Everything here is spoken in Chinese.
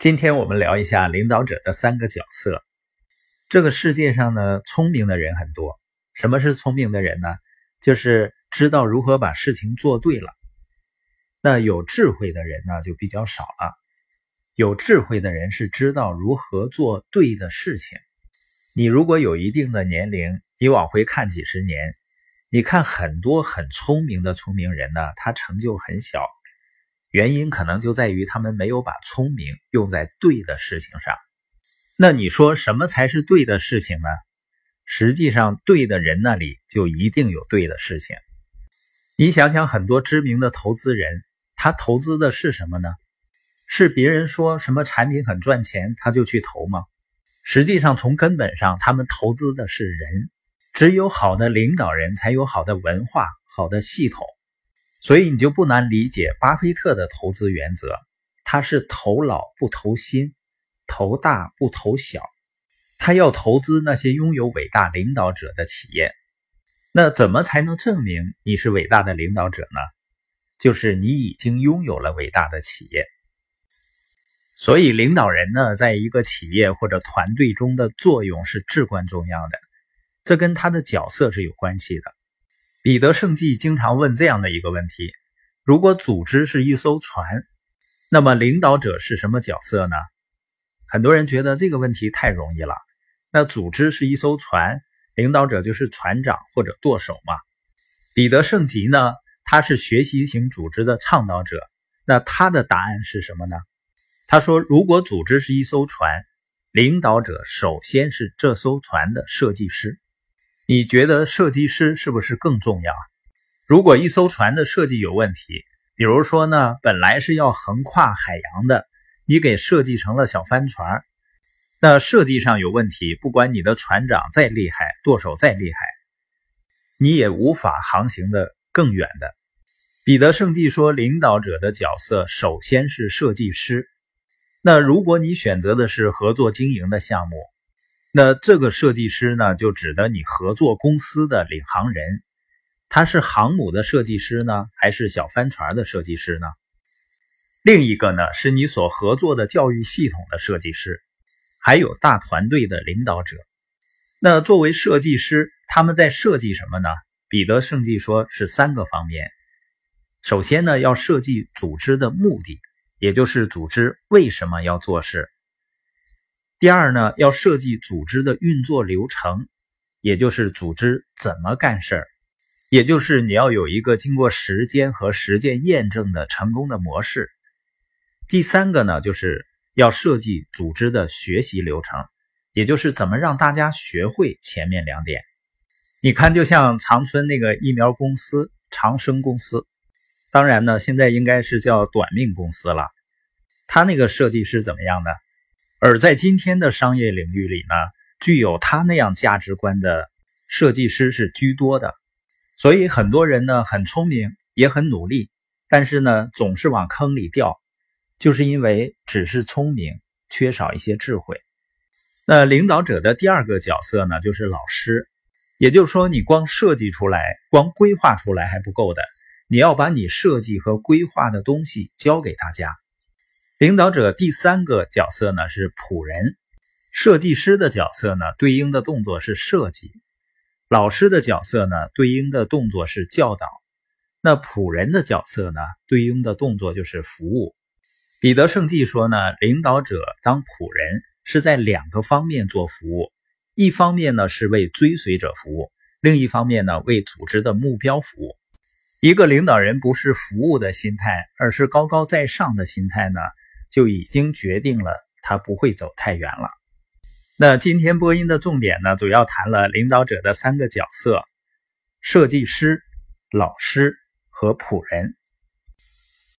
今天我们聊一下领导者的三个角色。这个世界上呢，聪明的人很多。什么是聪明的人呢？就是知道如何把事情做对了。那有智慧的人呢，就比较少了。有智慧的人是知道如何做对的事情。你如果有一定的年龄，你往回看几十年，你看很多很聪明的聪明人呢，他成就很小。原因可能就在于他们没有把聪明用在对的事情上。那你说什么才是对的事情呢？实际上，对的人那里就一定有对的事情。你想想，很多知名的投资人，他投资的是什么呢？是别人说什么产品很赚钱，他就去投吗？实际上，从根本上，他们投资的是人。只有好的领导人才有好的文化、好的系统。所以你就不难理解巴菲特的投资原则，他是投老不投新，投大不投小，他要投资那些拥有伟大领导者的企业。那怎么才能证明你是伟大的领导者呢？就是你已经拥有了伟大的企业。所以领导人呢，在一个企业或者团队中的作用是至关重要的，这跟他的角色是有关系的。彼得圣纪经常问这样的一个问题：如果组织是一艘船，那么领导者是什么角色呢？很多人觉得这个问题太容易了。那组织是一艘船，领导者就是船长或者舵手嘛？彼得圣吉呢？他是学习型组织的倡导者。那他的答案是什么呢？他说：如果组织是一艘船，领导者首先是这艘船的设计师。你觉得设计师是不是更重要？如果一艘船的设计有问题，比如说呢，本来是要横跨海洋的，你给设计成了小帆船，那设计上有问题，不管你的船长再厉害，舵手再厉害，你也无法航行的更远的。彼得圣纪说，领导者的角色首先是设计师。那如果你选择的是合作经营的项目，那这个设计师呢，就指的你合作公司的领航人，他是航母的设计师呢，还是小帆船的设计师呢？另一个呢，是你所合作的教育系统的设计师，还有大团队的领导者。那作为设计师，他们在设计什么呢？彼得圣纪说是三个方面。首先呢，要设计组织的目的，也就是组织为什么要做事。第二呢，要设计组织的运作流程，也就是组织怎么干事儿，也就是你要有一个经过时间和实践验证的成功的模式。第三个呢，就是要设计组织的学习流程，也就是怎么让大家学会前面两点。你看，就像长春那个疫苗公司长生公司，当然呢，现在应该是叫短命公司了。他那个设计是怎么样呢？而在今天的商业领域里呢，具有他那样价值观的设计师是居多的，所以很多人呢很聪明，也很努力，但是呢总是往坑里掉，就是因为只是聪明，缺少一些智慧。那领导者的第二个角色呢，就是老师，也就是说，你光设计出来，光规划出来还不够的，你要把你设计和规划的东西教给大家。领导者第三个角色呢是仆人，设计师的角色呢对应的动作是设计，老师的角色呢对应的动作是教导，那仆人的角色呢对应的动作就是服务。彼得圣纪说呢，领导者当仆人是在两个方面做服务，一方面呢是为追随者服务，另一方面呢为组织的目标服务。一个领导人不是服务的心态，而是高高在上的心态呢？就已经决定了他不会走太远了。那今天播音的重点呢，主要谈了领导者的三个角色：设计师、老师和仆人。